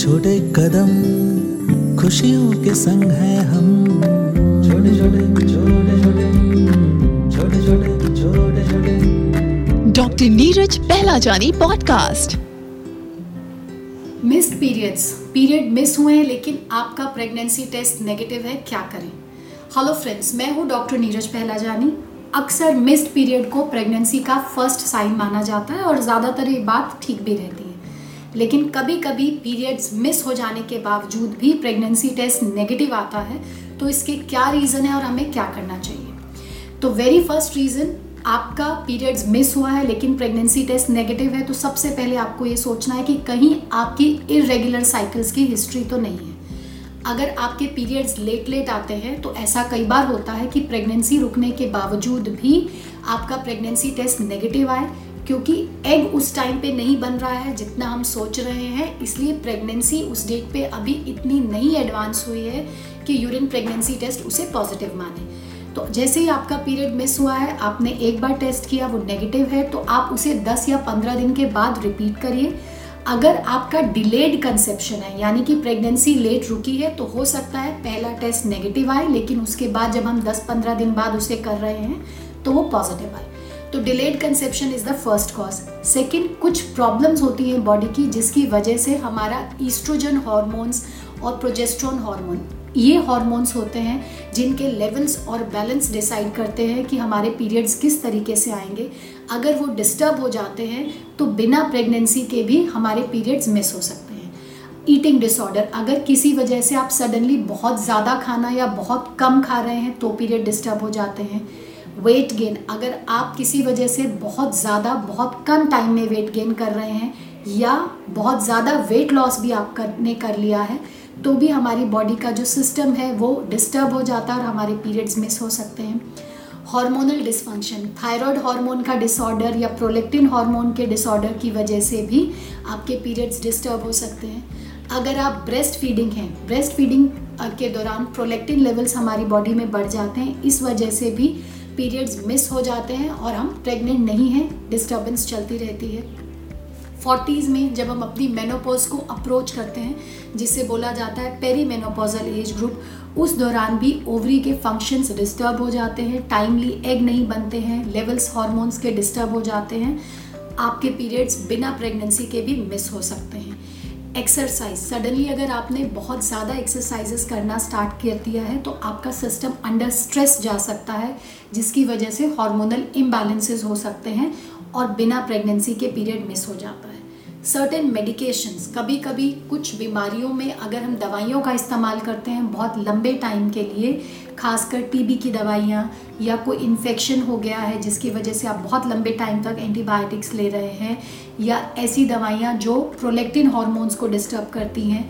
छोटे कदम खुशियों के संग है हम। छोटे छोटे छोटे छोटे छोटे छोटे छोटे छोटे। Doctor Neeraj Pahlajani podcast. Missed periods period miss हुए हैं लेकिन आपका प्रेगनेंसी टेस्ट नेगेटिव है क्या करें? हेलो फ्रेंड्स मैं हूँ डॉक्टर नीरज पहला जानी अक्सर मिस्ड पीरियड को प्रेगनेंसी का फ़र्स्ट साइन माना जाता है और ज़्यादातर ये बात ठीक भी रहती है। लेकिन कभी कभी पीरियड्स मिस हो जाने के बावजूद भी प्रेगनेंसी टेस्ट नेगेटिव आता है तो इसके क्या रीज़न है और हमें क्या करना चाहिए? तो वेरी फ़र्स्ट रीज़न आपका पीरियड्स मिस हुआ है, लेकिन प्रेगनेंसी टेस्ट नेगेटिव है तो सबसे पहले आपको ये सोचना है कि कहीं आपकी इरेगुलर साइकिल्स की हिस्ट्री तो नहीं है। अगर आपके पीरियड्स लेट लेट आते हैं तो ऐसा कई बार होता है कि प्रेगनेंसी रुकने के बावजूद भी आपका प्रेगनेंसी टेस्ट नेगेटिव आए क्योंकि एग उस टाइम पे नहीं बन रहा है जितना हम सोच रहे हैं, इसलिए प्रेगनेंसी उस डेट पे अभी इतनी नहीं एडवांस हुई है कि यूरिन प्रेगनेंसी टेस्ट उसे पॉजिटिव माने। तो जैसे ही आपका पीरियड मिस हुआ है, आपने एक बार टेस्ट किया, वो नेगेटिव है तो आप उसे 10 या 15 दिन के बाद रिपीट करिए। अगर आपका डिलेड कंसेप्शन है, यानी कि प्रेगनेंसी लेट रुकी है तो हो सकता है पहला टेस्ट नेगेटिव आए, लेकिन उसके बाद जब हम 10-15 दिन बाद उसे कर रहे हैं तो वो पॉजिटिव आए। तो delayed conception is the first cause second कुछ प्रॉब्लम्स होती हैं बॉडी की जिसकी वजह से हमारा ईस्ट्रोजन हॉर्मोन्स और प्रोजेस्ट्रॉन हार्मोन ये हॉर्मोन्स होते हैं जिनके लेवल्स और बैलेंस डिसाइड करते हैं कि हमारे पीरियड्स किस तरीके से आएँगे। अगर वो डिस्टर्ब हो जाते हैं तो बिना प्रेगनेंसी के भी हमारे पीरियड्स मिस हो सकते हैं। ईटिंग डिसऑर्डर अगर किसी वजह से आप सडनली बहुत ज़्यादा खाना या बहुत कम खा रहे हैं तो पीरियड डिस्टर्ब हो जाते हैं। वेट गेन अगर आप किसी वजह से बहुत ज़्यादा, बहुत कम टाइम में वेट गेन कर रहे हैं, या बहुत ज़्यादा वेट लॉस भी आप करने कर लिया है तो भी हमारी बॉडी का जो सिस्टम है, वो डिस्टर्ब हो जाता है और हमारे पीरियड्स मिस हो सकते हैं। हार्मोनल डिसफंक्शन थायराइड हार्मोन का डिसऑर्डर या प्रोलेक्टिन हार्मोन के डिसऑर्डर की वजह से भी आपके पीरियड्स डिस्टर्ब हो सकते हैं। अगर आप ब्रेस्ट फीडिंग हैं ब्रेस्ट फीडिंग के दौरान प्रोलेक्टिन लेवल्स हमारी बॉडी में बढ़ जाते हैं, इस वजह से भी पीरियड्स मिस हो जाते हैं और हम प्रेग्नेंट नहीं हैं डिस्टर्बेंस चलती रहती है। फोर्टीज़ में जब हम अपनी मेनोपोज को अप्रोच करते हैं, जिसे बोला जाता है पेरी मेनोपोजल एज ग्रुप उस दौरान भी ओवरी के फ़ंक्शंस डिस्टर्ब हो जाते हैं टाइमली एग नहीं बनते हैं लेवल्स हॉर्मोन्स के डिस्टर्ब हो जाते हैं, आपके पीरियड्स बिना प्रेगनेंसी के भी मिस हो सकते हैं। एक्सरसाइज सडनली अगर आपने बहुत ज़्यादा एक्सरसाइजेस करना स्टार्ट कर दिया है तो आपका सिस्टम अंडर स्ट्रेस जा सकता है, जिसकी वजह से हार्मोनल इम्बैलेंसेस हो सकते हैं और बिना प्रेगनेंसी के पीरियड मिस हो जाता है। सर्टेन मेडिकेशंस कभी कभी कुछ बीमारियों में अगर हम दवाइयों का इस्तेमाल करते हैं बहुत लंबे टाइम के लिए, खासकर टीबी की दवाइयाँ या कोई इन्फेक्शन हो गया है जिसकी वजह से आप बहुत लंबे टाइम तक एंटीबायोटिक्स ले रहे हैं या ऐसी दवाइयाँ जो प्रोलेक्टिन हॉर्मोन्स को डिस्टर्ब करती हैं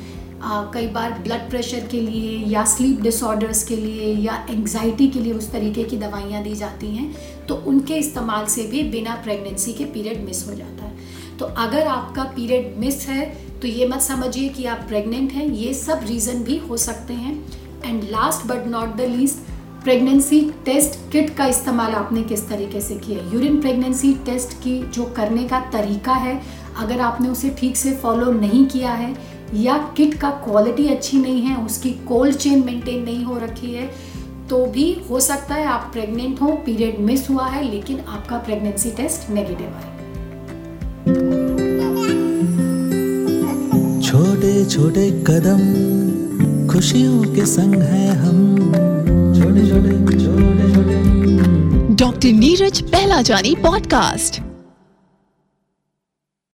कई बार ब्लड प्रेशर के लिए या स्लीप डिसऑर्डर्स के लिए या एंग्जाइटी के लिए उस तरीके की दवाइयाँ दी जाती हैं तो उनके इस्तेमाल से भी बिना प्रेगनेंसी के पीरियड मिस हो जाता है। तो अगर आपका पीरियड मिस है तो ये मत समझिए कि आप प्रेग्नेंट हैं। ये सब रीज़न भी हो सकते हैं। And last but not the least pregnancy test kit का इस्तेमाल आपने किस तरीके से किया? यूरिन प्रेगनेंसी टेस्ट की जो करने का तरीका है, अगर आपने उसे ठीक से फॉलो नहीं किया है, या किट का क्वालिटी अच्छी नहीं है, उसकी कोल्ड चेन मेंटेन नहीं हो रखी है तो भी हो सकता है आप प्रेग्नेंट हो, पीरियड मिस हुआ है, लेकिन आपका प्रेगनेंसी टेस्ट नेगेटिव है। छोटे कदम खुशियों के संग है हम। छोटे छोटे छोटे छोटे doctor Neeraj Pahlajani podcast.